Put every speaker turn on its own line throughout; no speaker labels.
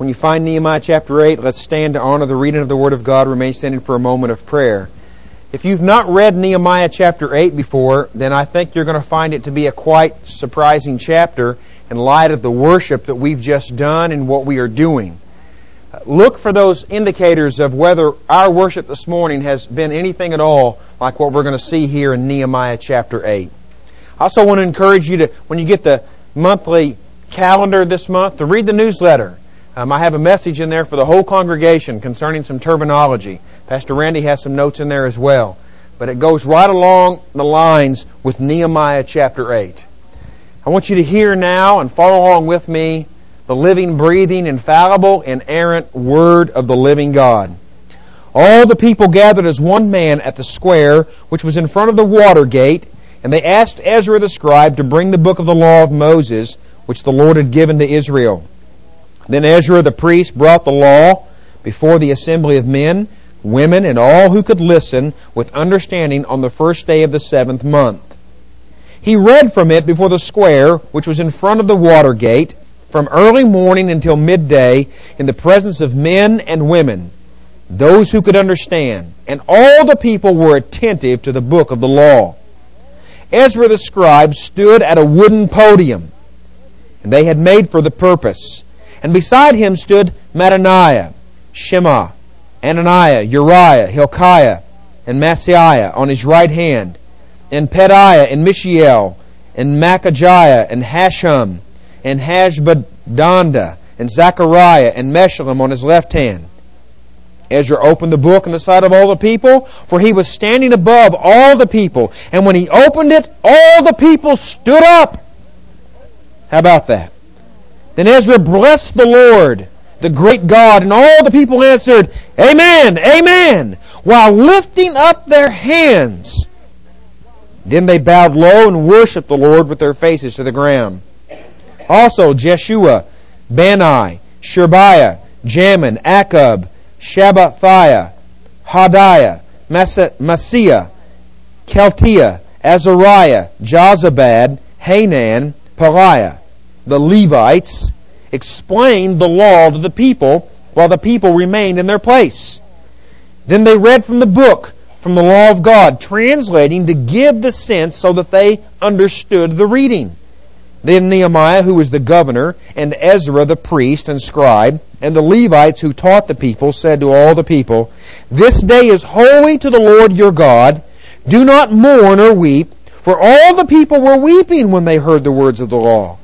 When you find Nehemiah chapter 8, let's stand to honor the reading of the Word of God. Remain standing for a moment of prayer. If you've not read Nehemiah chapter 8 before, then I think you're going to find it to be a quite surprising chapter in light of the worship that we've just done and what we are doing. Look for those indicators of whether our worship this morning has been anything at all like what we're going to see here in Nehemiah chapter 8. I also want to encourage you to, when you get the monthly calendar this month, to read the newsletter. Um, I have a message in there for the whole congregation concerning some terminology. Pastor Randy has some notes in there as well. But it goes right along the lines with Nehemiah chapter 8. I want you to hear now and follow along with me the living, breathing, infallible, inerrant Word of the living God. All the people gathered as one man at the square which was in front of the water gate, and they asked Ezra the scribe to bring the book of the law of Moses, which the Lord had given to Israel. Then Ezra the priest brought the law before the assembly of men, women, and all who could listen with understanding on the first day of the seventh month. He read from it before the square, which was in front of the water gate, from early morning until midday, in the presence of men and women, those who could understand. And all the people were attentive to the book of the law. Ezra the scribe stood at a wooden podium, and they had made for the purpose. And beside him stood Mattaniah, Shema, Ananiah, Uriah, Hilkiah, and Maaseiah on his right hand, and Pedaiah, and Mishael, and Malchijah, and Hashum, and Hashbaddanah, and Zechariah, and Meshullam on his left hand. Ezra opened the book in the sight of all the people, for he was standing above all the people. And when he opened it, all the people stood up. How about that? Then Ezra blessed the Lord, the great God, and all the people answered, Amen, Amen, while lifting up their hands. Then they bowed low and worshiped the Lord with their faces to the ground. Also Jeshua, Bani, Sherebiah, Jamin, Akkub, Shabbethai, Hodiah, Maaseiah, Keltiah, Azariah, Jozabad, Hanan, Pariah, the Levites, explained the law to the people while the people remained in their place. Then they read from the book, from the law of God, translating to give the sense so that they understood the reading. Then Nehemiah, who was the governor, and Ezra the priest and scribe, and the Levites who taught the people, said to all the people, This day is holy to the Lord your God. Do not mourn or weep, for all the people were weeping when they heard the words of the law.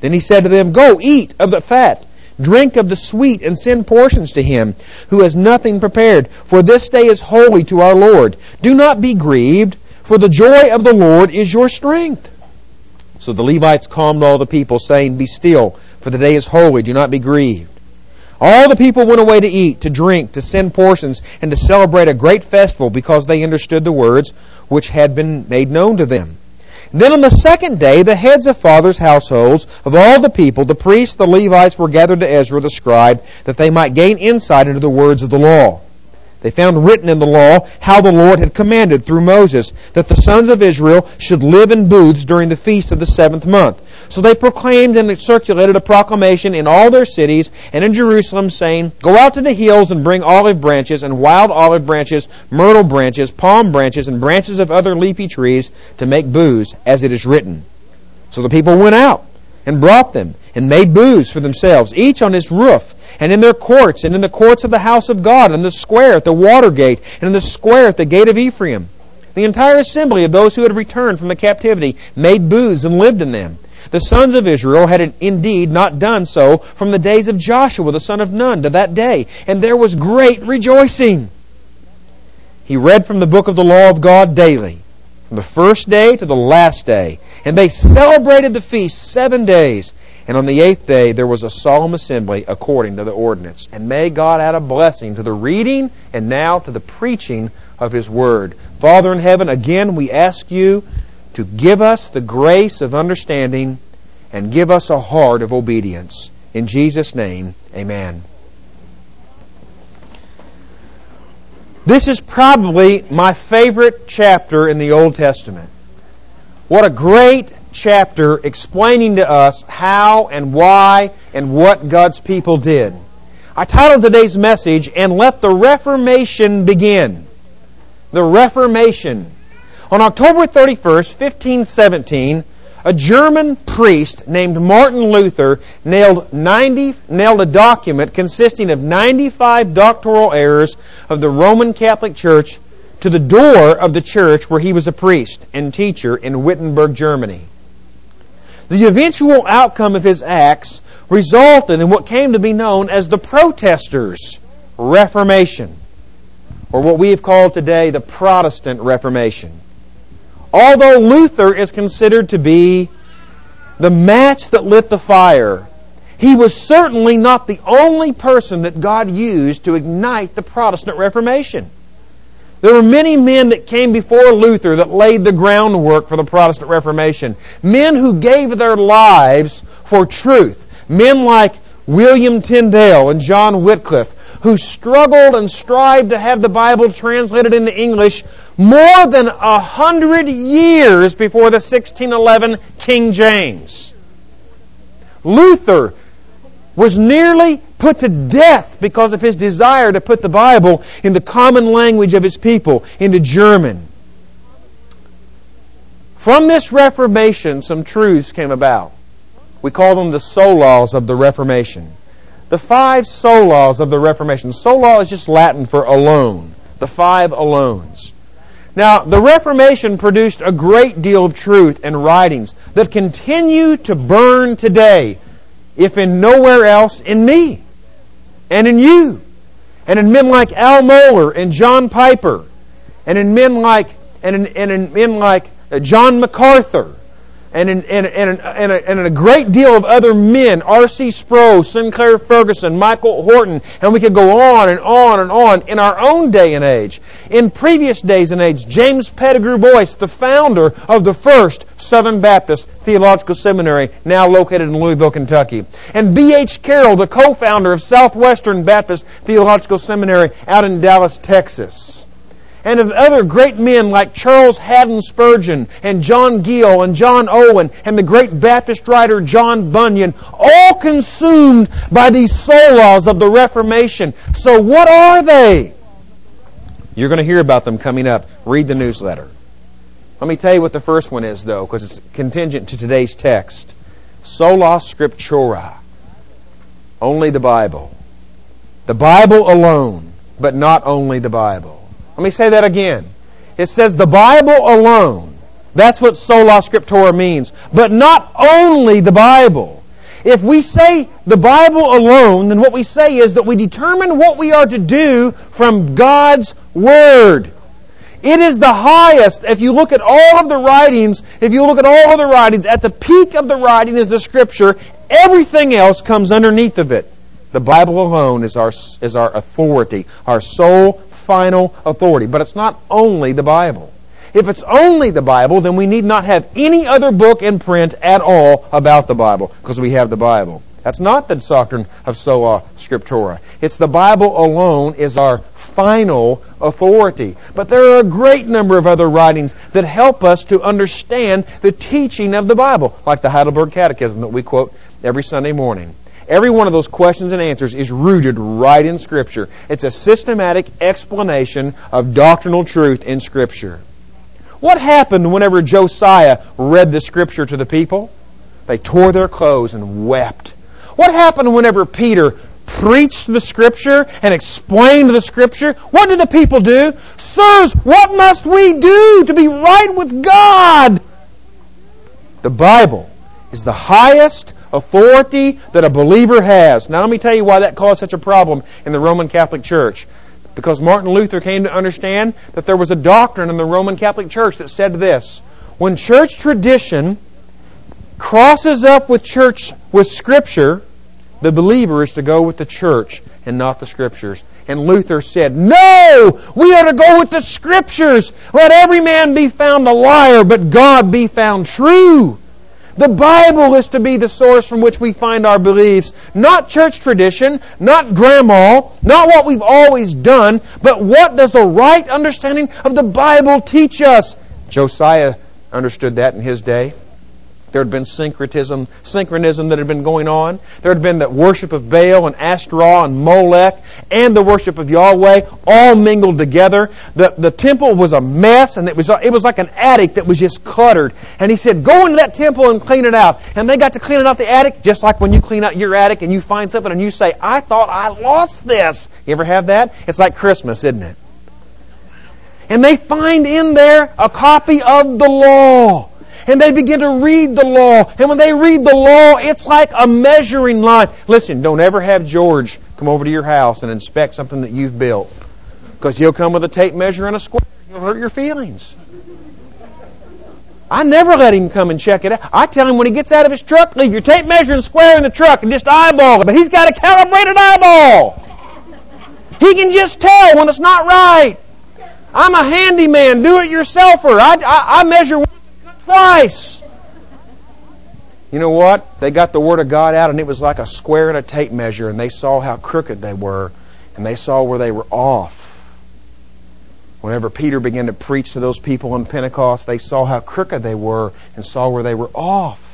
Then he said to them, Go, eat of the fat, drink of the sweet, and send portions to him who has nothing prepared. For this day is holy to our Lord. Do not be grieved, for the joy of the Lord is your strength. So the Levites calmed all the people, saying, Be still, for the day is holy. Do not be grieved. All the people went away to eat, to drink, to send portions, and to celebrate a great festival because they understood the words which had been made known to them. Then on the second day, the heads of fathers' households of all the people, the priests, the Levites, were gathered to Ezra the scribe, that they might gain insight into the words of the law. They found written in the law how the Lord had commanded through Moses that the sons of Israel should live in booths during the feast of the seventh month. So they proclaimed and circulated a proclamation in all their cities and in Jerusalem saying, Go out to the hills and bring olive branches and wild olive branches, myrtle branches, palm branches, and branches of other leafy trees to make booths, as it is written. So the people went out and brought them and made booths for themselves, each on his roof, and in their courts, and in the courts of the house of God, and in the square at the water gate, and in the square at the gate of Ephraim. The entire assembly of those who had returned from the captivity made booths and lived in them. The sons of Israel had indeed not done so from the days of Joshua the son of Nun to that day, and there was great rejoicing. He read from the book of the law of God daily, from the first day to the last day, and they celebrated the feast seven days. And on the eighth day there was a solemn assembly according to the ordinance. And may God add a blessing to the reading and now to the preaching of His Word. Father in heaven, again we ask you to give us the grace of understanding and give us a heart of obedience. In Jesus' name, amen. This is probably my favorite chapter in the Old Testament. What a great chapter explaining to us how and why and what God's people did. I titled today's message, And Let the Reformation Begin. The Reformation. On October 31st, 1517, a German priest named Martin Luther nailed 90, nailed a document consisting of 95 doctrinal errors of the Roman Catholic Church to the door of the church where he was a priest and teacher in Wittenberg, Germany. The eventual outcome of his acts resulted in what came to be known as the Protesters' Reformation, or what we have called today the Protestant Reformation. Although Luther is considered to be the match that lit the fire, he was certainly not the only person that God used to ignite the Protestant Reformation. There were many men that came before Luther that laid the groundwork for the Protestant Reformation. Men who gave their lives for truth. Men like William Tyndale and John Wycliffe, who struggled and strived to have the Bible translated into English more than a hundred years before the 1611 King James. Luther was nearly put to death because of his desire to put the Bible in the common language of his people, into German. From this Reformation, some truths came about. We call them the solas of the Reformation. The five solas of the Reformation. Sola is just Latin for alone. The five alones. Now, the Reformation produced a great deal of truth and writings that continue to burn today, if in nowhere else, in me and in you, and in men like Al Mohler and John Piper, and in men like and in, and in men like uh, John MacArthur, and in, and, and, and, a, and a great deal of other men, R.C. Sproul, Sinclair Ferguson, Michael Horton, and we could go on and on and on in our own day and age. In previous days and age, James Petigru Boyce, the founder of the first Southern Baptist Theological Seminary, now located in Louisville, Kentucky. And B.H. Carroll, the co-founder of Southwestern Baptist Theological Seminary out in Dallas, Texas and of other great men like Charles Haddon Spurgeon and John Gill and John Owen and the great Baptist writer John Bunyan, all consumed by these solas of the Reformation. So what are they? You're going to hear about them coming up. Read the newsletter. Let me tell you what the first one is, though, because it's contingent to today's text. Sola Scriptura. Only the Bible. The Bible alone, but not only the Bible. Let me say that again. It says the Bible alone. That's what sola scriptura means. But not only the Bible. If we say the Bible alone, then what we say is that we determine what we are to do from God's Word. It is the highest. If you look at all of the writings, if you look at all of the writings, at the peak of the writing is the Scripture. Everything else comes underneath of it. The Bible alone is our, is our authority, our sole final authority. But it's not only the Bible. If it's only the Bible, then we need not have any other book in print at all about the Bible, because we have the Bible. That's not the doctrine of sola scriptura. It's the Bible alone is our final authority. But there are a great number of other writings that help us to understand the teaching of the Bible, like the Heidelberg Catechism that we quote every Sunday morning. Every one of those questions and answers is rooted right in Scripture. It's a systematic explanation of doctrinal truth in Scripture. What happened whenever Josiah read the Scripture to the people? They tore their clothes and wept. What happened whenever Peter preached the Scripture and explained the Scripture? What did the people do? Sirs, what must we do to be right with God? The Bible is the highest authority that a believer has. Now let me tell you why that caused such a problem in the Roman Catholic Church. Because Martin Luther came to understand that there was a doctrine in the Roman Catholic Church that said this. When church tradition crosses up with church, with scripture, the believer is to go with the church and not the scriptures. And Luther said, No! We are to go with the scriptures! Let every man be found a liar, but God be found true! The Bible is to be the source from which we find our beliefs. Not church tradition, not grandma, not what we've always done, but what does the right understanding of the Bible teach us? Josiah understood that in his day. There had been syncretism, synchronism that had been going on. There had been the worship of Baal and Ashtaroth and Molech and the worship of Yahweh all mingled together. The, the temple was a mess and it was, it was like an attic that was just cluttered. And he said, go into that temple and clean it out. And they got to clean out the attic just like when you clean out your attic and you find something and you say, I thought I lost this. You ever have that? It's like Christmas, isn't it? And they find in there a copy of the law and they begin to read the law. And when they read the law, it's like a measuring line. Listen, don't ever have George come over to your house and inspect something that you've built. Because he'll come with a tape measure and a square. He'll hurt your feelings. I never let him come and check it out. I tell him when he gets out of his truck, leave your tape measure and square in the truck and just eyeball it. But he's got a calibrated eyeball. He can just tell when it's not right. I'm a handyman, do it yourselfer. I, I, I measure twice. You know what? They got the Word of God out, and it was like a square and a tape measure, and they saw how crooked they were, and they saw where they were off. Whenever Peter began to preach to those people on Pentecost, they saw how crooked they were and saw where they were off.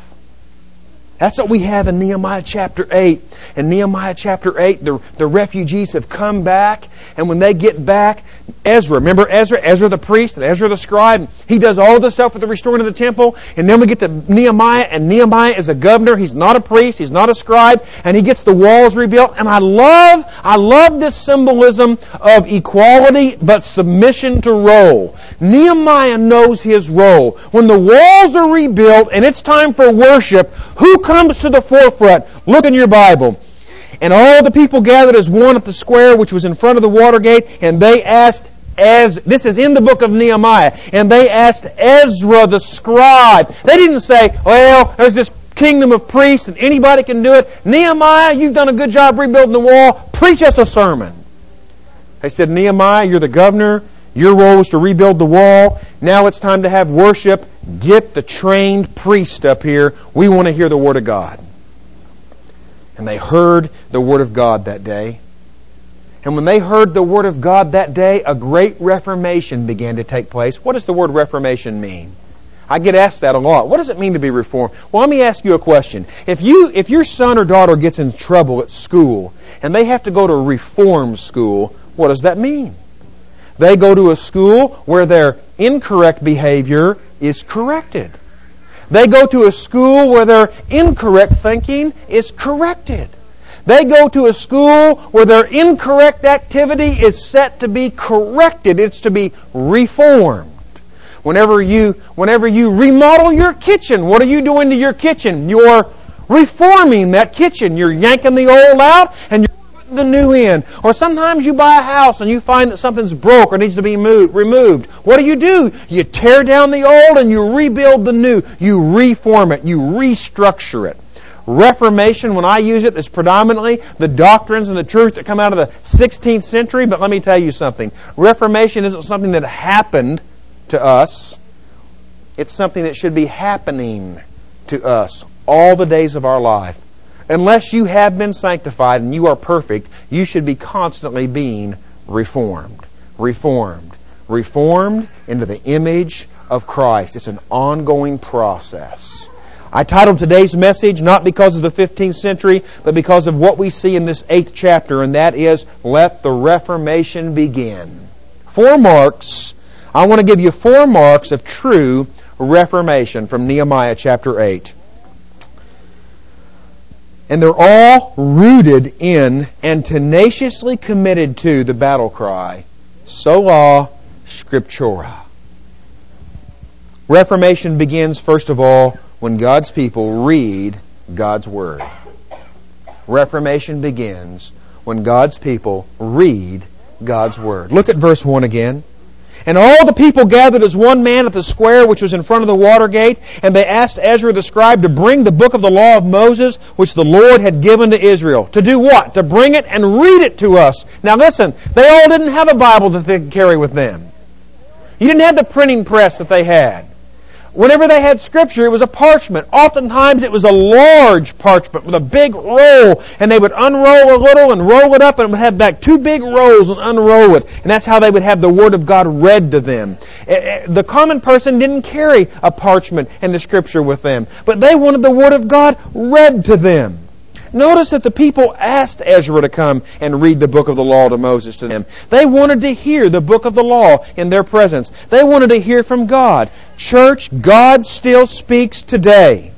That's what we have in Nehemiah chapter 8. In Nehemiah chapter 8, the, the refugees have come back, and when they get back, Ezra, remember Ezra? Ezra the priest and Ezra the scribe, he does all the stuff with the restoring of the temple, and then we get to Nehemiah, and Nehemiah is a governor, he's not a priest, he's not a scribe, and he gets the walls rebuilt, and I love, I love this symbolism of equality, but submission to role. Nehemiah knows his role. When the walls are rebuilt, and it's time for worship, who comes to the forefront? Look in your Bible. And all the people gathered as one at the square which was in front of the water gate, and they asked as this is in the book of Nehemiah, and they asked Ezra the scribe. They didn't say, "Well, there's this kingdom of priests, and anybody can do it." Nehemiah, you've done a good job rebuilding the wall. Preach us a sermon. They said, "Nehemiah, you're the governor. Your role is to rebuild the wall. Now it's time to have worship. Get the trained priest up here. We want to hear the Word of God. And they heard the Word of God that day. And when they heard the Word of God that day, a great reformation began to take place. What does the word reformation mean? I get asked that a lot. What does it mean to be reformed? Well, let me ask you a question. If you, if your son or daughter gets in trouble at school and they have to go to a reform school, what does that mean? They go to a school where their incorrect behavior is corrected. They go to a school where their incorrect thinking is corrected. They go to a school where their incorrect activity is set to be corrected. It's to be reformed. Whenever you, whenever you remodel your kitchen, what are you doing to your kitchen? You're reforming that kitchen. You're yanking the old out and you're the new in. Or sometimes you buy a house and you find that something's broke or needs to be moved, removed. What do you do? You tear down the old and you rebuild the new. You reform it. You restructure it. Reformation, when I use it, is predominantly the doctrines and the truth that come out of the 16th century. But let me tell you something. Reformation isn't something that happened to us. It's something that should be happening to us all the days of our life. Unless you have been sanctified and you are perfect, you should be constantly being reformed. Reformed. Reformed into the image of Christ. It's an ongoing process. I titled today's message not because of the 15th century, but because of what we see in this eighth chapter, and that is, let the Reformation begin. Four marks. I want to give you four marks of true Reformation from Nehemiah chapter 8. And they're all rooted in and tenaciously committed to the battle cry, Sola Scriptura. Reformation begins, first of all, when God's people read God's Word. Reformation begins when God's people read God's Word. Look at verse 1 again. And all the people gathered as one man at the square which was in front of the water gate, and they asked Ezra the scribe to bring the book of the law of Moses, which the Lord had given to Israel. To do what? To bring it and read it to us. Now listen, they all didn't have a Bible that they could carry with them. You didn't have the printing press that they had. Whenever they had scripture, it was a parchment. Oftentimes it was a large parchment with a big roll, and they would unroll a little and roll it up, and it would have back two big rolls and unroll it. And that's how they would have the Word of God read to them. Eh, eh, the common person didn't carry a parchment and the scripture with them, but they wanted the Word of God read to them. Notice that the people asked Ezra to come and read the book of the law to Moses to them. They wanted to hear the book of the law in their presence. They wanted to hear from God. Church, God still speaks today.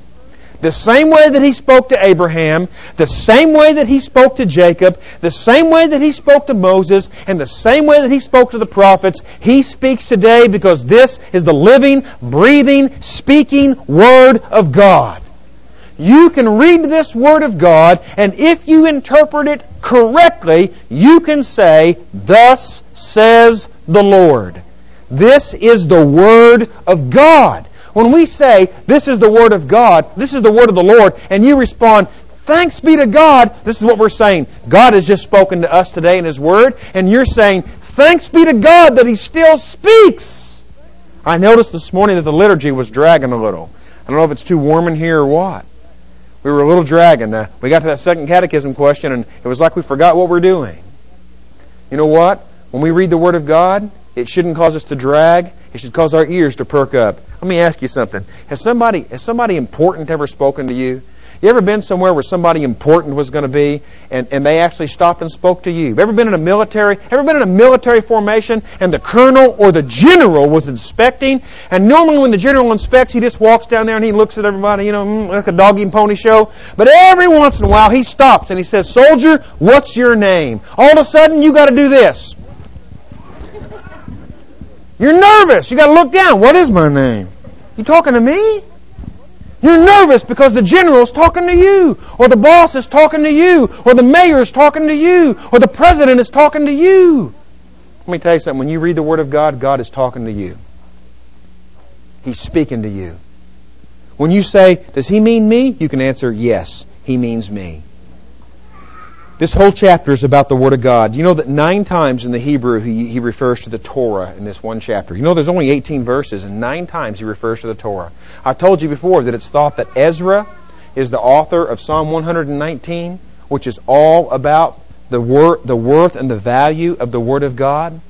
The same way that He spoke to Abraham, the same way that He spoke to Jacob, the same way that He spoke to Moses, and the same way that He spoke to the prophets, He speaks today because this is the living, breathing, speaking Word of God. You can read this Word of God, and if you interpret it correctly, you can say, Thus says the Lord. This is the Word of God. When we say, This is the Word of God, this is the Word of the Lord, and you respond, Thanks be to God, this is what we're saying. God has just spoken to us today in His Word, and you're saying, Thanks be to God that He still speaks. I noticed this morning that the liturgy was dragging a little. I don't know if it's too warm in here or what we were a little dragging. Uh, we got to that second catechism question, and it was like we forgot what we're doing. You know what? When we read the Word of God, it shouldn't cause us to drag. It should cause our ears to perk up. Let me ask you something. Has somebody, has somebody important ever spoken to you? You ever been somewhere where somebody important was going to be and, and they actually stopped and spoke to you? Ever been in a military, ever been in a military formation and the colonel or the general was inspecting and normally when the general inspects he just walks down there and he looks at everybody, you know, mm, like a doggy and pony show. But every once in a while he stops and he says, soldier, what's your name? All of a sudden you got to do this. You're nervous. You got to look down. What is my name? You talking to me? You're nervous because the general's talking to you, or the boss is talking to you, or the mayor is talking to you, or the president is talking to you. Let me tell you something. When you read the Word of God, God is talking to you. He's speaking to you. When you say, Does he mean me? You can answer, Yes, he means me. This whole chapter is about the Word of God. You know that nine times in the Hebrew he, he refers to the Torah in this one chapter. You know there's only 18 verses, and nine times he refers to the Torah. I told you before that it's thought that Ezra is the author of Psalm 119, which is all about the, wor- the worth and the value of the Word of God.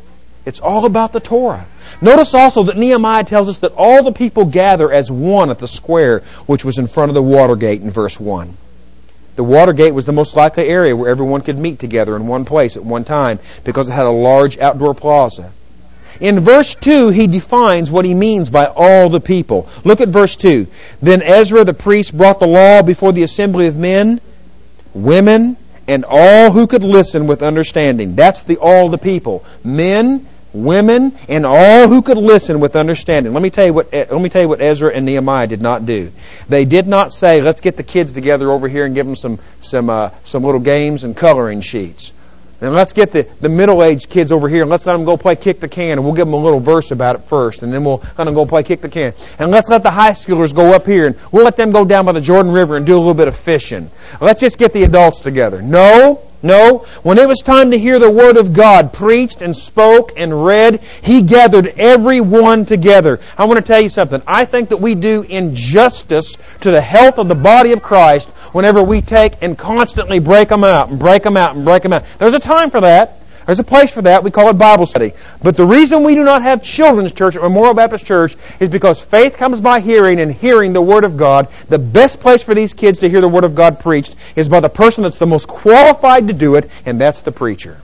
It's all about the Torah. Notice also that Nehemiah tells us that all the people gather as one at the square which was in front of the water gate in verse 1. The Watergate was the most likely area where everyone could meet together in one place at one time because it had a large outdoor plaza. In verse 2, he defines what he means by all the people. Look at verse 2. Then Ezra the priest brought the law before the assembly of men, women, and all who could listen with understanding. That's the all the people. Men, women, and all who could listen with understanding. Let me tell you what, eh, let me tell you what Ezra and Nehemiah did not do. They did not say, let's get the kids together over here and give them some, some, uh, some little games and coloring sheets. And let's get the, the middle-aged kids over here and let's let them go play kick the can and we'll give them a little verse about it first and then we'll let them go play kick the can. And let's let the high schoolers go up here and we'll let them go down by the Jordan River and do a little bit of fishing. Let's just get the adults together. No, no, when it was time to hear the Word of God preached and spoke and read, He gathered everyone together. I want to tell you something. I think that we do injustice to the health of the body of Christ whenever we take and constantly break them out and break them out and break them out. There's a time for that. There's a place for that. We call it Bible study. But the reason we do not have children's church at Memorial Baptist Church is because faith comes by hearing and hearing the Word of God. The best place for these kids to hear the Word of God preached is by the person that's the most qualified to do it, and that's the preacher.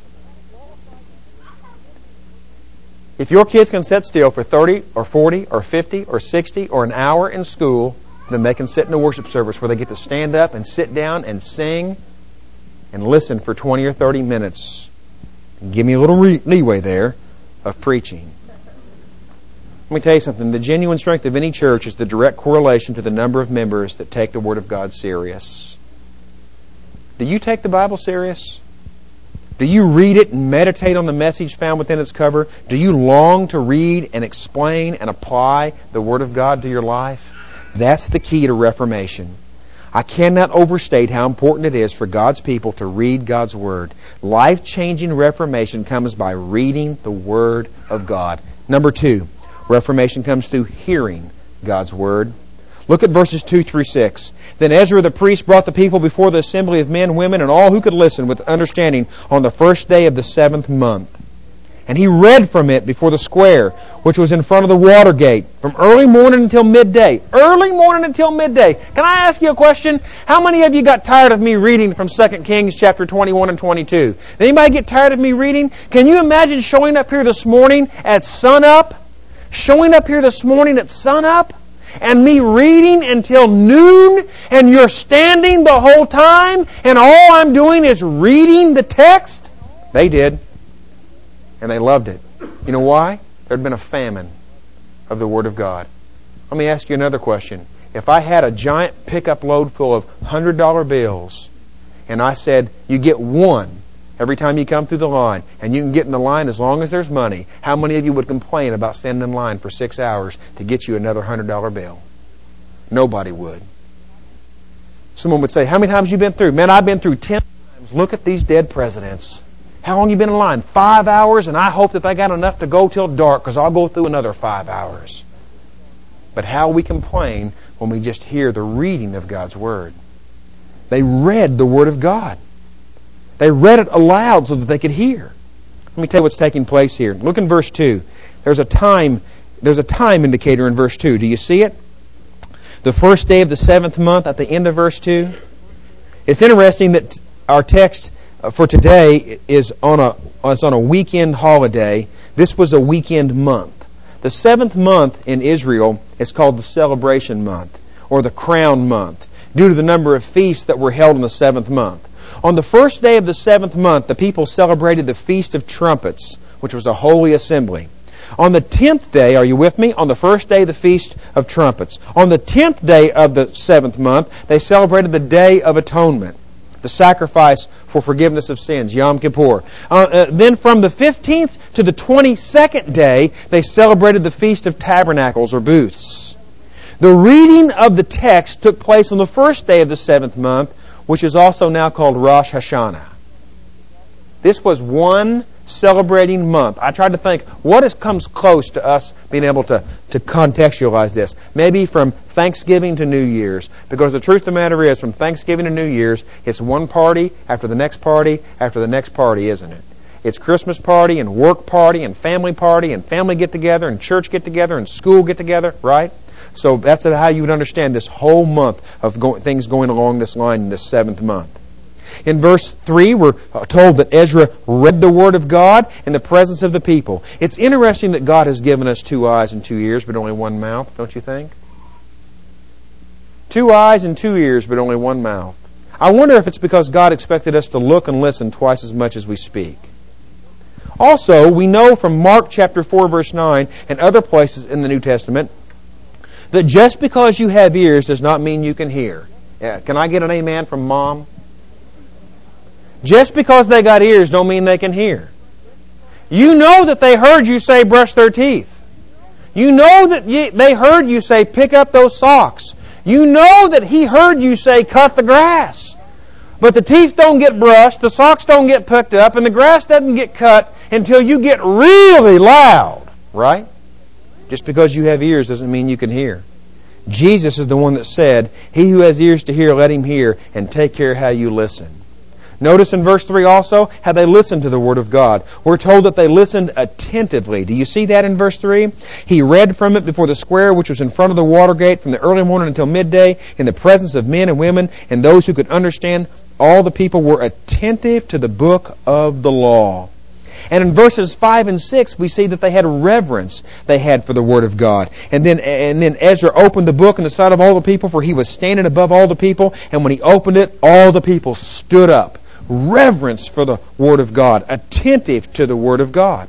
If your kids can sit still for 30 or 40 or 50 or 60 or an hour in school, then they can sit in a worship service where they get to stand up and sit down and sing and listen for 20 or 30 minutes Give me a little re- leeway there of preaching. Let me tell you something. The genuine strength of any church is the direct correlation to the number of members that take the Word of God serious. Do you take the Bible serious? Do you read it and meditate on the message found within its cover? Do you long to read and explain and apply the Word of God to your life? That's the key to Reformation. I cannot overstate how important it is for God's people to read God's Word. Life changing reformation comes by reading the Word of God. Number two, reformation comes through hearing God's Word. Look at verses 2 through 6. Then Ezra the priest brought the people before the assembly of men, women, and all who could listen with understanding on the first day of the seventh month. And he read from it before the square, which was in front of the water gate, from early morning until midday. Early morning until midday. Can I ask you a question? How many of you got tired of me reading from 2 Kings chapter 21 and 22? Did anybody get tired of me reading? Can you imagine showing up here this morning at sunup? Showing up here this morning at sunup? and me reading until noon and you're standing the whole time and all I'm doing is reading the text? They did and they loved it. You know why? There had been a famine of the Word of God. Let me ask you another question. If I had a giant pickup load full of $100 bills, and I said, you get one every time you come through the line, and you can get in the line as long as there's money, how many of you would complain about standing in line for six hours to get you another $100 bill? Nobody would. Someone would say, how many times have you been through? Man, I've been through ten times. Look at these dead presidents. How long you been in line? Five hours, and I hope that they got enough to go till dark because I'll go through another five hours. But how we complain when we just hear the reading of God's Word. They read the Word of God. They read it aloud so that they could hear. Let me tell you what's taking place here. Look in verse 2. There's a time, there's a time indicator in verse 2. Do you see it? The first day of the seventh month at the end of verse 2. It's interesting that our text Uh, for today is on a it's on a weekend holiday. This was a weekend month. The seventh month in Israel is called the celebration month or the crown month due to the number of feasts that were held in the seventh month. On the first day of the seventh month, the people celebrated the Feast of Trumpets, which was a holy assembly. On the tenth day, are you with me? On the first day, the Feast of Trumpets. On the tenth day of the seventh month, they celebrated the Day of Atonement the sacrifice for forgiveness of sins, Yom Kippur. Uh, uh, then from the 15th to the 22nd day, they celebrated the Feast of Tabernacles or Booths. The reading of the text took place on the first day of the seventh month, which is also now called Rosh Hashanah. This was one celebrating month. I tried to think what is, comes close to us being able to, to contextualize this. Maybe from Thanksgiving to New Year's. Because the truth of the matter is, from Thanksgiving to New Year's, it's one party after the next party after the next party, isn't it? It's Christmas party and work party and family party and family get together and church get together and school get together, right? So that's how you would understand this whole month of go- things going along this line in this seventh month. In verse 3, we're told that Ezra read the Word of God in the presence of the people. It's interesting that God has given us two eyes and two ears, but only one mouth, don't you think? Two eyes and two ears, but only one mouth. I wonder if it's because God expected us to look and listen twice as much as we speak. Also, we know from Mark chapter 4 verse 9 and other places in the New Testament that just because you have ears does not mean you can hear. Yeah, can I get an amen from mom? Just because they got ears don't mean they can hear. You know that they heard you say brush their teeth. You know that they heard you say pick up those socks. You know that he heard you say cut the grass. But the teeth don't get brushed, the socks don't get picked up, and the grass doesn't get cut until you get really loud, right? Just because you have ears doesn't mean you can hear. Jesus is the one that said, He who has ears to hear, let him hear, and take care how you listen. Notice in verse 3 also how they listened to the Word of God. We're told that they listened attentively. Do you see that in verse 3? He read from it before the square which was in front of the water gate from the early morning until midday in the presence of men and women and those who could understand. All the people were attentive to the book of the law. And in verses 5 and 6, we see that they had reverence they had for the Word of God. And then, and then Ezra opened the book in the sight of all the people, for he was standing above all the people. And when he opened it, all the people stood up reverence for the Word of God, attentive to the Word of God.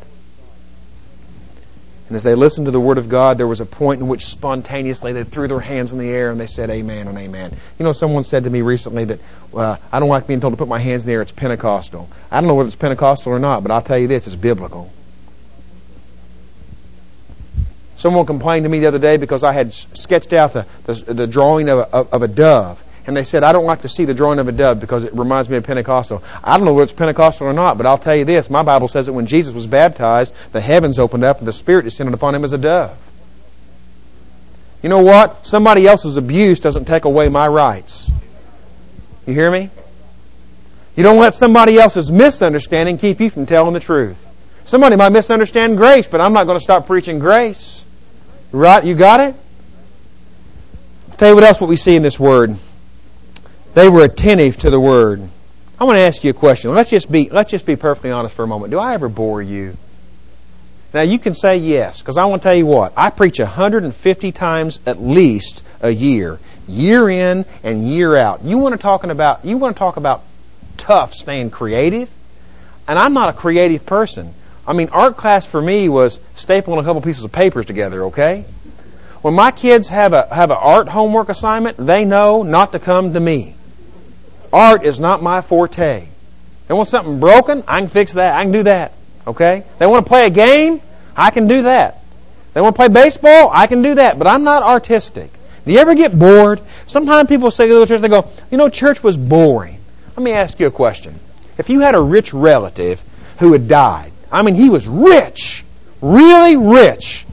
And as they listened to the Word of God, there was a point in which spontaneously they threw their hands in the air and they said, Amen and Amen. You know, someone said to me recently that uh, I don't like being told to put my hands in the air, it's Pentecostal. I don't know whether it's Pentecostal or not, but I'll tell you this, it's biblical. Someone complained to me the other day because I had sketched out the, the, the drawing of a, of a dove and they said, I don't like to see the drawing of a dove because it reminds me of Pentecostal. I don't know whether it's Pentecostal or not, but I'll tell you this. My Bible says that when Jesus was baptized, the heavens opened up and the Spirit descended upon him as a dove. You know what? Somebody else's abuse doesn't take away my rights. You hear me? You don't let somebody else's misunderstanding keep you from telling the truth. Somebody might misunderstand grace, but I'm not going to stop preaching grace. Right? You got it? I'll tell you what else what we see in this word. They were attentive to the word. I want to ask you a question. Let's just be let's just be perfectly honest for a moment. Do I ever bore you? Now you can say yes, because I want to tell you what. I preach 150 times at least a year, year in and year out. You want to talking about you want to talk about tough staying creative? And I'm not a creative person. I mean, art class for me was stapling a couple pieces of papers together, okay? When my kids have a have an art homework assignment, they know not to come to me. Art is not my forte. They want something broken, I can fix that. I can do that. Okay? They want to play a game, I can do that. They want to play baseball, I can do that. But I'm not artistic. Do you ever get bored? Sometimes people say to the church, they go, you know, church was boring. Let me ask you a question. If you had a rich relative who had died, I mean, he was rich, really rich,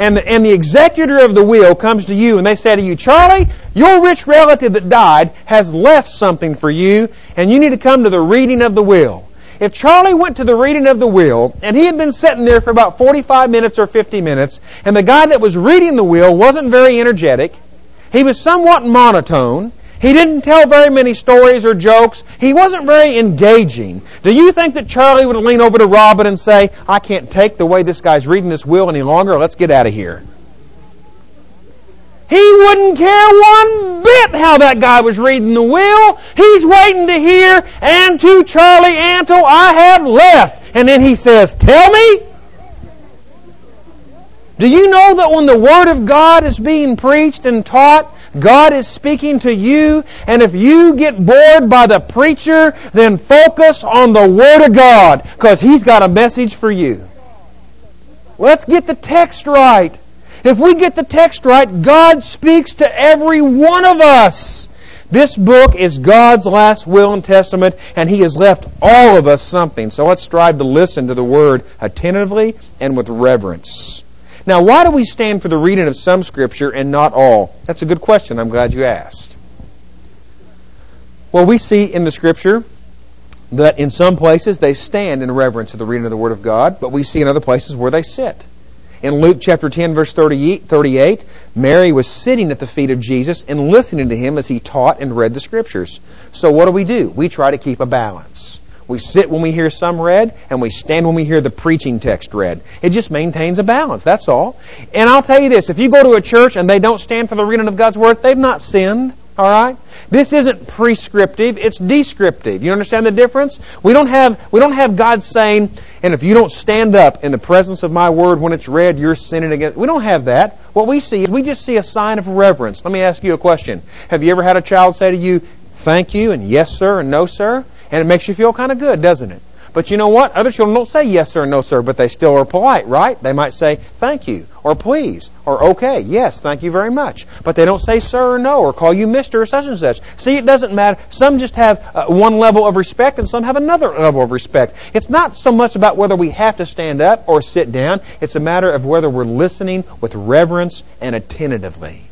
and the, and the executor of the will comes to you and they say to you, Charlie, your rich relative that died has left something for you and you need to come to the reading of the will. If Charlie went to the reading of the will and he had been sitting there for about 45 minutes or 50 minutes and the guy that was reading the will wasn't very energetic, he was somewhat monotone, he didn't tell very many stories or jokes. He wasn't very engaging. Do you think that Charlie would lean over to Robin and say, I can't take the way this guy's reading this will any longer. Let's get out of here. He wouldn't care one bit how that guy was reading the will. He's waiting to hear, and to Charlie Antle I have left. And then he says, Tell me. Do you know that when the Word of God is being preached and taught, God is speaking to you, and if you get bored by the preacher, then focus on the Word of God, because He's got a message for you. Let's get the text right. If we get the text right, God speaks to every one of us. This book is God's last will and testament, and He has left all of us something. So let's strive to listen to the Word attentively and with reverence. Now, why do we stand for the reading of some Scripture and not all? That's a good question. I'm glad you asked. Well, we see in the Scripture that in some places they stand in reverence to the reading of the Word of God, but we see in other places where they sit. In Luke chapter 10, verse 38, Mary was sitting at the feet of Jesus and listening to him as he taught and read the Scriptures. So what do we do? We try to keep a balance. We sit when we hear some read, and we stand when we hear the preaching text read. It just maintains a balance, that's all. And I'll tell you this, if you go to a church and they don't stand for the reading of God's Word, they've not sinned. All right? This isn't prescriptive, it's descriptive. You understand the difference? We don't have we don't have God saying, and if you don't stand up in the presence of my word when it's read, you're sinning against. We don't have that. What we see is we just see a sign of reverence. Let me ask you a question. Have you ever had a child say to you, "Thank you" and "Yes, sir" and "No, sir"? And it makes you feel kind of good, doesn't it? But you know what? Other children don't say yes sir, or no sir, but they still are polite, right? They might say thank you, or please, or okay, yes, thank you very much. But they don't say sir or no, or call you mister or such and such. See, it doesn't matter. Some just have uh, one level of respect, and some have another level of respect. It's not so much about whether we have to stand up or sit down. It's a matter of whether we're listening with reverence and attentively.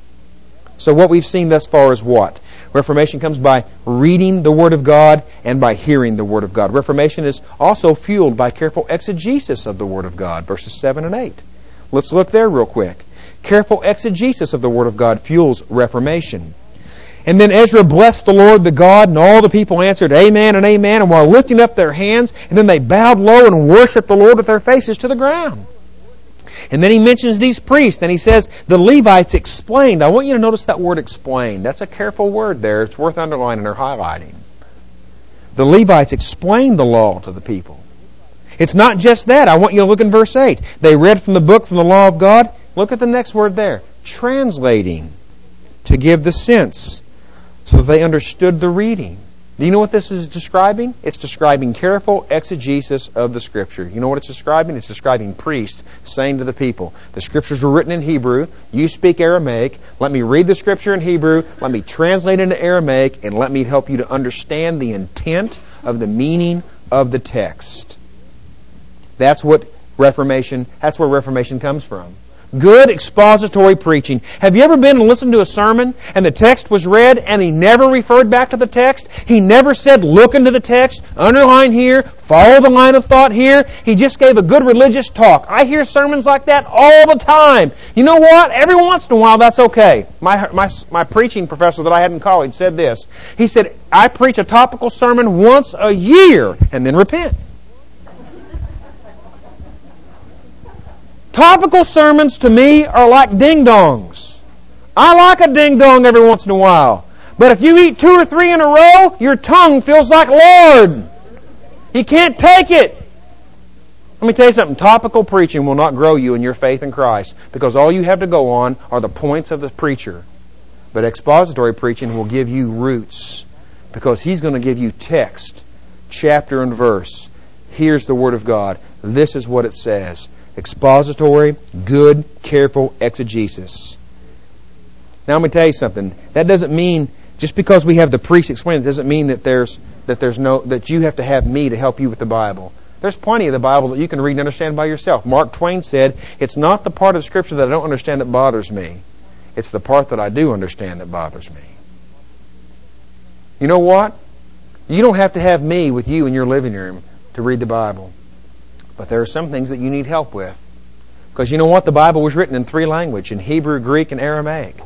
So what we've seen thus far is what? Reformation comes by reading the Word of God and by hearing the Word of God. Reformation is also fueled by careful exegesis of the Word of God, verses 7 and 8. Let's look there real quick. Careful exegesis of the Word of God fuels Reformation. And then Ezra blessed the Lord the God, and all the people answered, Amen and Amen, and while lifting up their hands, and then they bowed low and worshiped the Lord with their faces to the ground. And then he mentions these priests, and he says the Levites explained. I want you to notice that word explained. That's a careful word there. It's worth underlining or highlighting. The Levites explained the law to the people. It's not just that. I want you to look in verse 8. They read from the book from the law of God. Look at the next word there. Translating to give the sense so that they understood the reading. Do you know what this is describing? It's describing careful exegesis of the Scripture. You know what it's describing? It's describing priests saying to the people, the Scriptures were written in Hebrew. You speak Aramaic. Let me read the Scripture in Hebrew. Let me translate into Aramaic, and let me help you to understand the intent of the meaning of the text. That's what Reformation, that's where Reformation comes from. Good expository preaching. Have you ever been and listened to a sermon and the text was read and he never referred back to the text? He never said, look into the text, underline here, follow the line of thought here. He just gave a good religious talk. I hear sermons like that all the time. You know what? Every once in a while that's okay. My, my, my preaching professor that I had in college said this. He said, I preach a topical sermon once a year and then repent. Topical sermons to me are like ding dongs. I like a ding dong every once in a while. But if you eat two or three in a row, your tongue feels like Lord. He can't take it. Let me tell you something. Topical preaching will not grow you in your faith in Christ because all you have to go on are the points of the preacher. But expository preaching will give you roots because he's going to give you text, chapter and verse. Here's the Word of God. This is what it says expository, good, careful exegesis. Now let me tell you something. That doesn't mean just because we have the priest explain it doesn't mean that there's that there's no that you have to have me to help you with the Bible. There's plenty of the Bible that you can read and understand by yourself. Mark Twain said, "It's not the part of Scripture that I don't understand that bothers me. It's the part that I do understand that bothers me." You know what? You don't have to have me with you in your living room to read the Bible. But there are some things that you need help with. Because you know what? The Bible was written in three languages, in Hebrew, Greek, and Aramaic.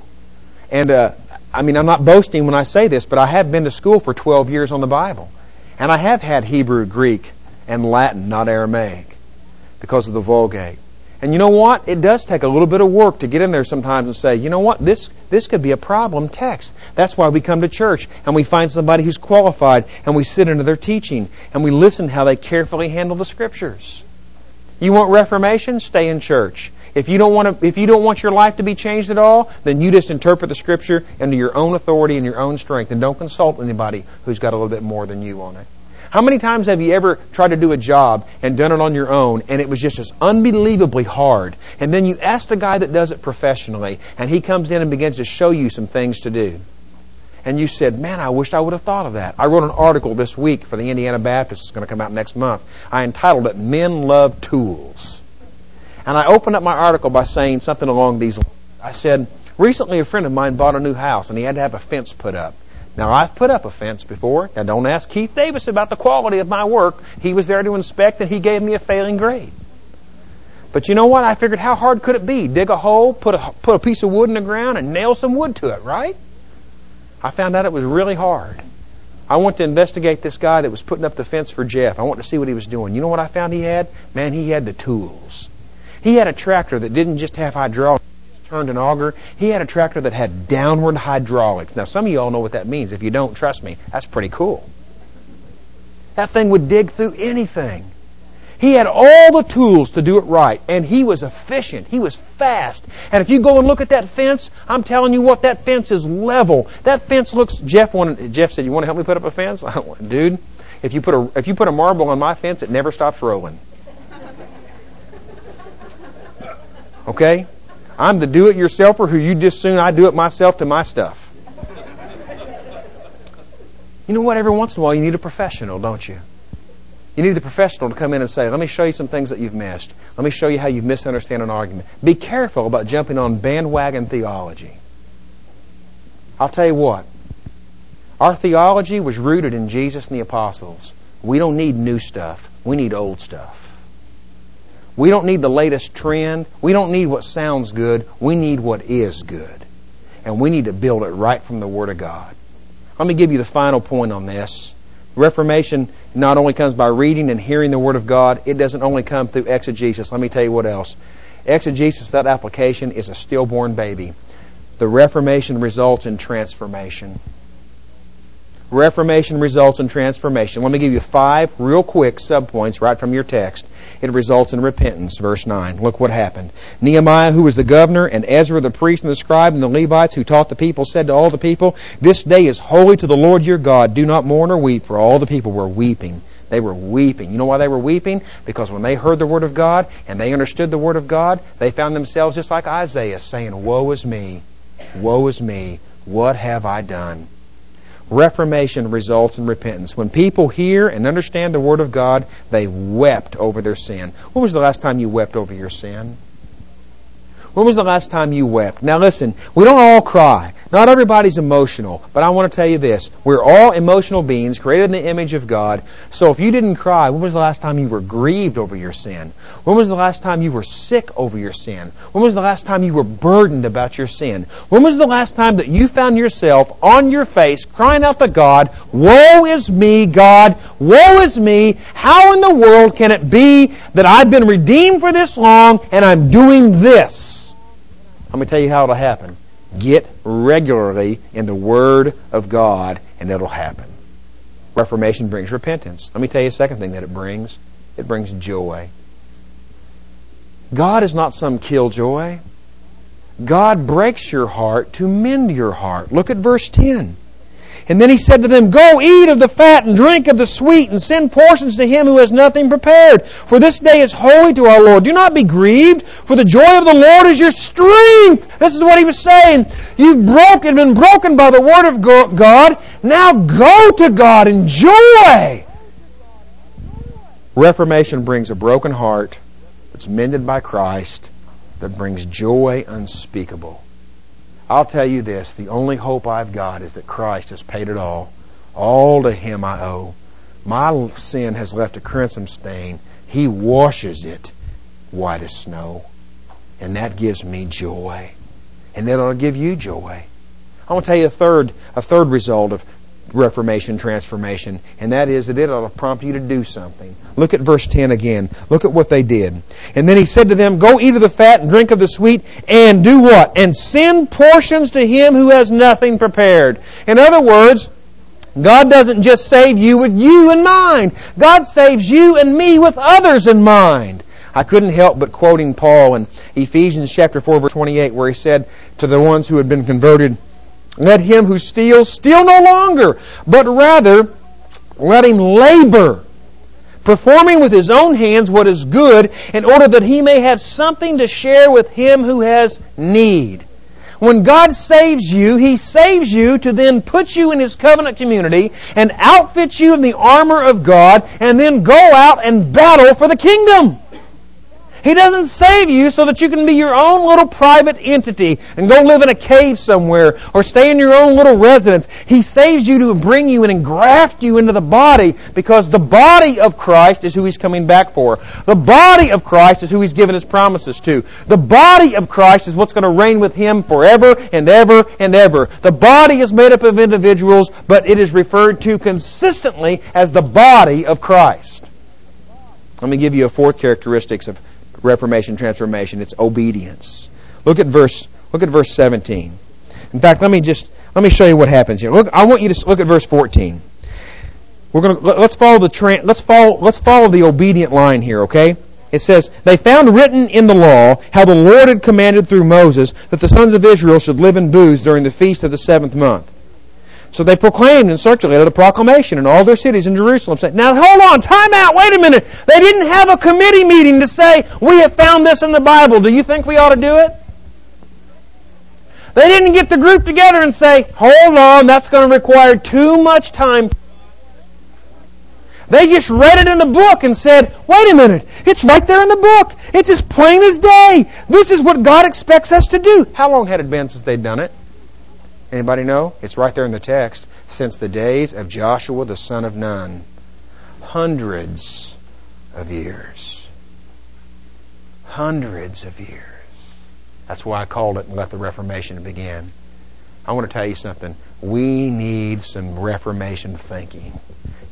And, uh, I mean, I'm not boasting when I say this, but I have been to school for 12 years on the Bible. And I have had Hebrew, Greek, and Latin, not Aramaic, because of the Vulgate. And you know what? It does take a little bit of work to get in there sometimes and say, you know what? This, this could be a problem text. That's why we come to church and we find somebody who's qualified and we sit into their teaching and we listen how they carefully handle the scriptures. You want reformation? Stay in church. If you don't want to, if you don't want your life to be changed at all, then you just interpret the scripture under your own authority and your own strength and don't consult anybody who's got a little bit more than you on it. How many times have you ever tried to do a job and done it on your own and it was just as unbelievably hard? And then you ask the guy that does it professionally and he comes in and begins to show you some things to do. And you said, man, I wish I would have thought of that. I wrote an article this week for the Indiana Baptist. It's going to come out next month. I entitled it, Men Love Tools. And I opened up my article by saying something along these lines. I said, recently a friend of mine bought a new house and he had to have a fence put up. Now, I've put up a fence before. Now, don't ask Keith Davis about the quality of my work. He was there to inspect and he gave me a failing grade. But you know what? I figured how hard could it be? Dig a hole, put a, put a piece of wood in the ground, and nail some wood to it, right? I found out it was really hard. I went to investigate this guy that was putting up the fence for Jeff. I wanted to see what he was doing. You know what I found he had? Man, he had the tools. He had a tractor that didn't just have hydraulics turned an auger. He had a tractor that had downward hydraulics. Now, some of you all know what that means. If you don't, trust me, that's pretty cool. That thing would dig through anything. He had all the tools to do it right, and he was efficient. He was fast. And if you go and look at that fence, I'm telling you what, that fence is level. That fence looks. Jeff wanted. Jeff said, "You want to help me put up a fence, dude? If you put a if you put a marble on my fence, it never stops rolling." Okay, I'm the do-it-yourselfer who you just soon I do it myself to my stuff. You know what? Every once in a while, you need a professional, don't you? You need a professional to come in and say, let me show you some things that you've missed. Let me show you how you've misunderstood an argument. Be careful about jumping on bandwagon theology. I'll tell you what. Our theology was rooted in Jesus and the apostles. We don't need new stuff. We need old stuff. We don't need the latest trend. We don't need what sounds good. We need what is good. And we need to build it right from the Word of God. Let me give you the final point on this. Reformation not only comes by reading and hearing the Word of God, it doesn't only come through exegesis. Let me tell you what else. Exegesis without application is a stillborn baby. The Reformation results in transformation. Reformation results in transformation. Let me give you five real quick subpoints right from your text. It results in repentance. Verse 9. Look what happened. Nehemiah, who was the governor, and Ezra the priest and the scribe, and the Levites who taught the people, said to all the people, This day is holy to the Lord your God. Do not mourn or weep, for all the people were weeping. They were weeping. You know why they were weeping? Because when they heard the Word of God and they understood the Word of God, they found themselves just like Isaiah saying, Woe is me! Woe is me! What have I done? Reformation results in repentance. When people hear and understand the Word of God, they wept over their sin. When was the last time you wept over your sin? When was the last time you wept? Now listen, we don't all cry. Not everybody's emotional, but I want to tell you this. We're all emotional beings created in the image of God. So if you didn't cry, when was the last time you were grieved over your sin? When was the last time you were sick over your sin? When was the last time you were burdened about your sin? When was the last time that you found yourself on your face crying out to God, Woe is me, God! Woe is me! How in the world can it be that I've been redeemed for this long and I'm doing this? Let me tell you how it'll happen. Get regularly in the Word of God and it'll happen. Reformation brings repentance. Let me tell you a second thing that it brings. It brings joy. God is not some killjoy. God breaks your heart to mend your heart. Look at verse 10. And then he said to them, Go eat of the fat and drink of the sweet and send portions to him who has nothing prepared. For this day is holy to our Lord. Do not be grieved, for the joy of the Lord is your strength. This is what he was saying. You've broken, been broken by the word of God. Now go to God in joy. Reformation brings a broken heart that's mended by Christ that brings joy unspeakable. I'll tell you this the only hope I've got is that Christ has paid it all. All to Him I owe. My sin has left a crimson stain. He washes it white as snow. And that gives me joy. And that'll give you joy. I want to tell you a third, a third result of reformation, transformation, and that is that it'll prompt you to do something. Look at verse 10 again. Look at what they did. And then he said to them, Go eat of the fat and drink of the sweet, and do what? And send portions to him who has nothing prepared. In other words, God doesn't just save you with you in mind. God saves you and me with others in mind. I couldn't help but quoting Paul in Ephesians chapter 4 verse 28 where he said to the ones who had been converted, let him who steals steal no longer, but rather let him labor, performing with his own hands what is good, in order that he may have something to share with him who has need. When God saves you, He saves you to then put you in His covenant community and outfit you in the armor of God and then go out and battle for the kingdom. He doesn't save you so that you can be your own little private entity and go live in a cave somewhere or stay in your own little residence. He saves you to bring you and engraft you into the body because the body of Christ is who He's coming back for. The body of Christ is who He's given His promises to. The body of Christ is what's going to reign with Him forever and ever and ever. The body is made up of individuals, but it is referred to consistently as the body of Christ. Let me give you a fourth characteristic of Reformation, transformation. It's obedience. Look at verse. Look at verse 17. In fact, let me just let me show you what happens here. Look, I want you to look at verse 14. We're going to let's follow the tra- let's follow let's follow the obedient line here. Okay. It says, They found written in the law how the Lord had commanded through Moses that the sons of Israel should live in booths during the feast of the seventh month. So they proclaimed and circulated a proclamation in all their cities in Jerusalem saying, Now hold on, time out, wait a minute. They didn't have a committee meeting to say, We have found this in the Bible. Do you think we ought to do it? They didn't get the group together and say, Hold on, that's going to require too much time. They just read it in the book and said, Wait a minute, it's right there in the book. It's as plain as day. This is what God expects us to do. How long had it been since they'd done it? Anybody know? It's right there in the text. Since the days of Joshua the son of Nun. Hundreds of years. Hundreds of years. That's why I called it and let the Reformation begin. I want to tell you something. We need some Reformation thinking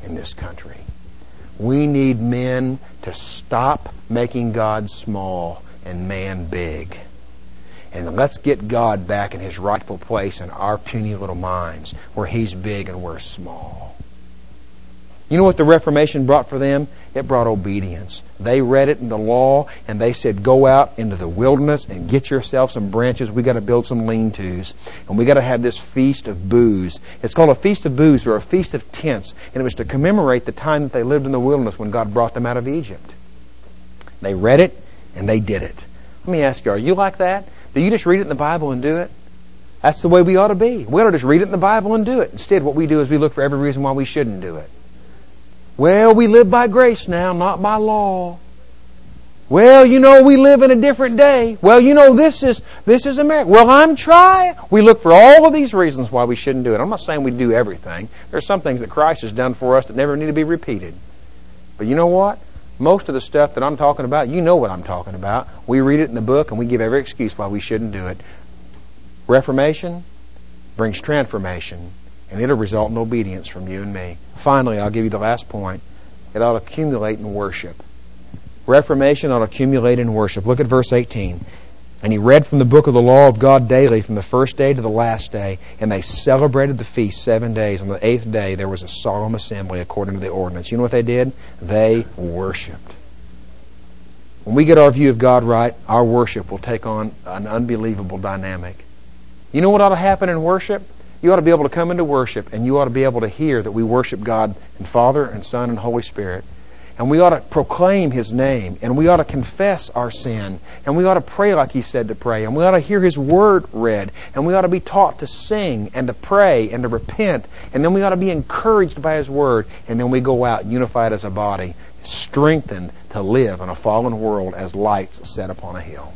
in this country. We need men to stop making God small and man big. And let's get God back in his rightful place in our puny little minds, where he's big and we're small. You know what the Reformation brought for them? It brought obedience. They read it in the law and they said, go out into the wilderness and get yourself some branches. We got to build some lean-tos. And we got to have this feast of booths. It's called a feast of booths or a feast of tents. And it was to commemorate the time that they lived in the wilderness when God brought them out of Egypt. They read it and they did it. Let me ask you, are you like that? Do you just read it in the Bible and do it? That's the way we ought to be. We ought to just read it in the Bible and do it. Instead, what we do is we look for every reason why we shouldn't do it. Well, we live by grace now, not by law. Well, you know, we live in a different day. Well, you know, this is this is America. Well, I'm trying. We look for all of these reasons why we shouldn't do it. I'm not saying we do everything. There's some things that Christ has done for us that never need to be repeated. But you know what? Most of the stuff that I'm talking about, you know what I'm talking about. We read it in the book and we give every excuse why we shouldn't do it. Reformation brings transformation, and it'll result in obedience from you and me. Finally, I'll give you the last point. It ought to accumulate in worship. Reformation ought to accumulate in worship. Look at verse 18. And he read from the book of the law of God daily from the first day to the last day, and they celebrated the feast seven days. On the eighth day, there was a solemn assembly according to the ordinance. You know what they did? They worshiped. When we get our view of God right, our worship will take on an unbelievable dynamic. You know what ought to happen in worship? You ought to be able to come into worship, and you ought to be able to hear that we worship God and Father and Son and Holy Spirit. And we ought to proclaim His name. And we ought to confess our sin. And we ought to pray like He said to pray. And we ought to hear His Word read. And we ought to be taught to sing and to pray and to repent. And then we ought to be encouraged by His Word. And then we go out unified as a body, strengthened to live in a fallen world as lights set upon a hill.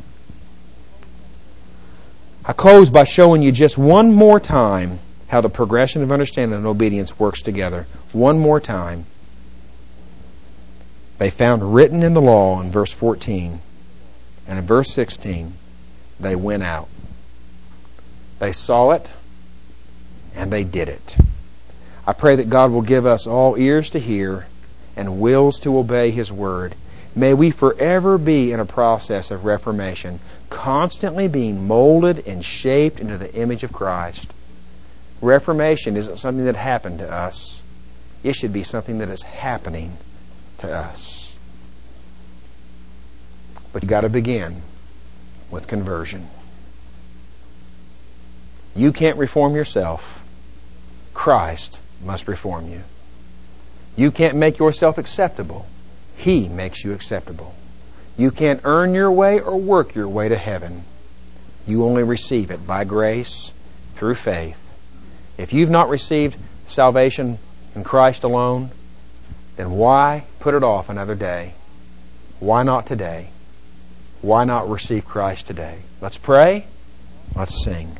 I close by showing you just one more time how the progression of understanding and obedience works together. One more time they found written in the law in verse 14 and in verse 16, they went out. They saw it and they did it. I pray that God will give us all ears to hear and wills to obey His word. May we forever be in a process of reformation, constantly being molded and shaped into the image of Christ. Reformation isn't something that happened to us. It should be something that is happening to us. But you got to begin with conversion. You can't reform yourself. Christ must reform you. You can't make yourself acceptable. He makes you acceptable. You can't earn your way or work your way to heaven. You only receive it by grace through faith. If you've not received salvation in Christ alone, then why put it off another day? Why not today? Why not receive Christ today? Let's pray. Let's sing.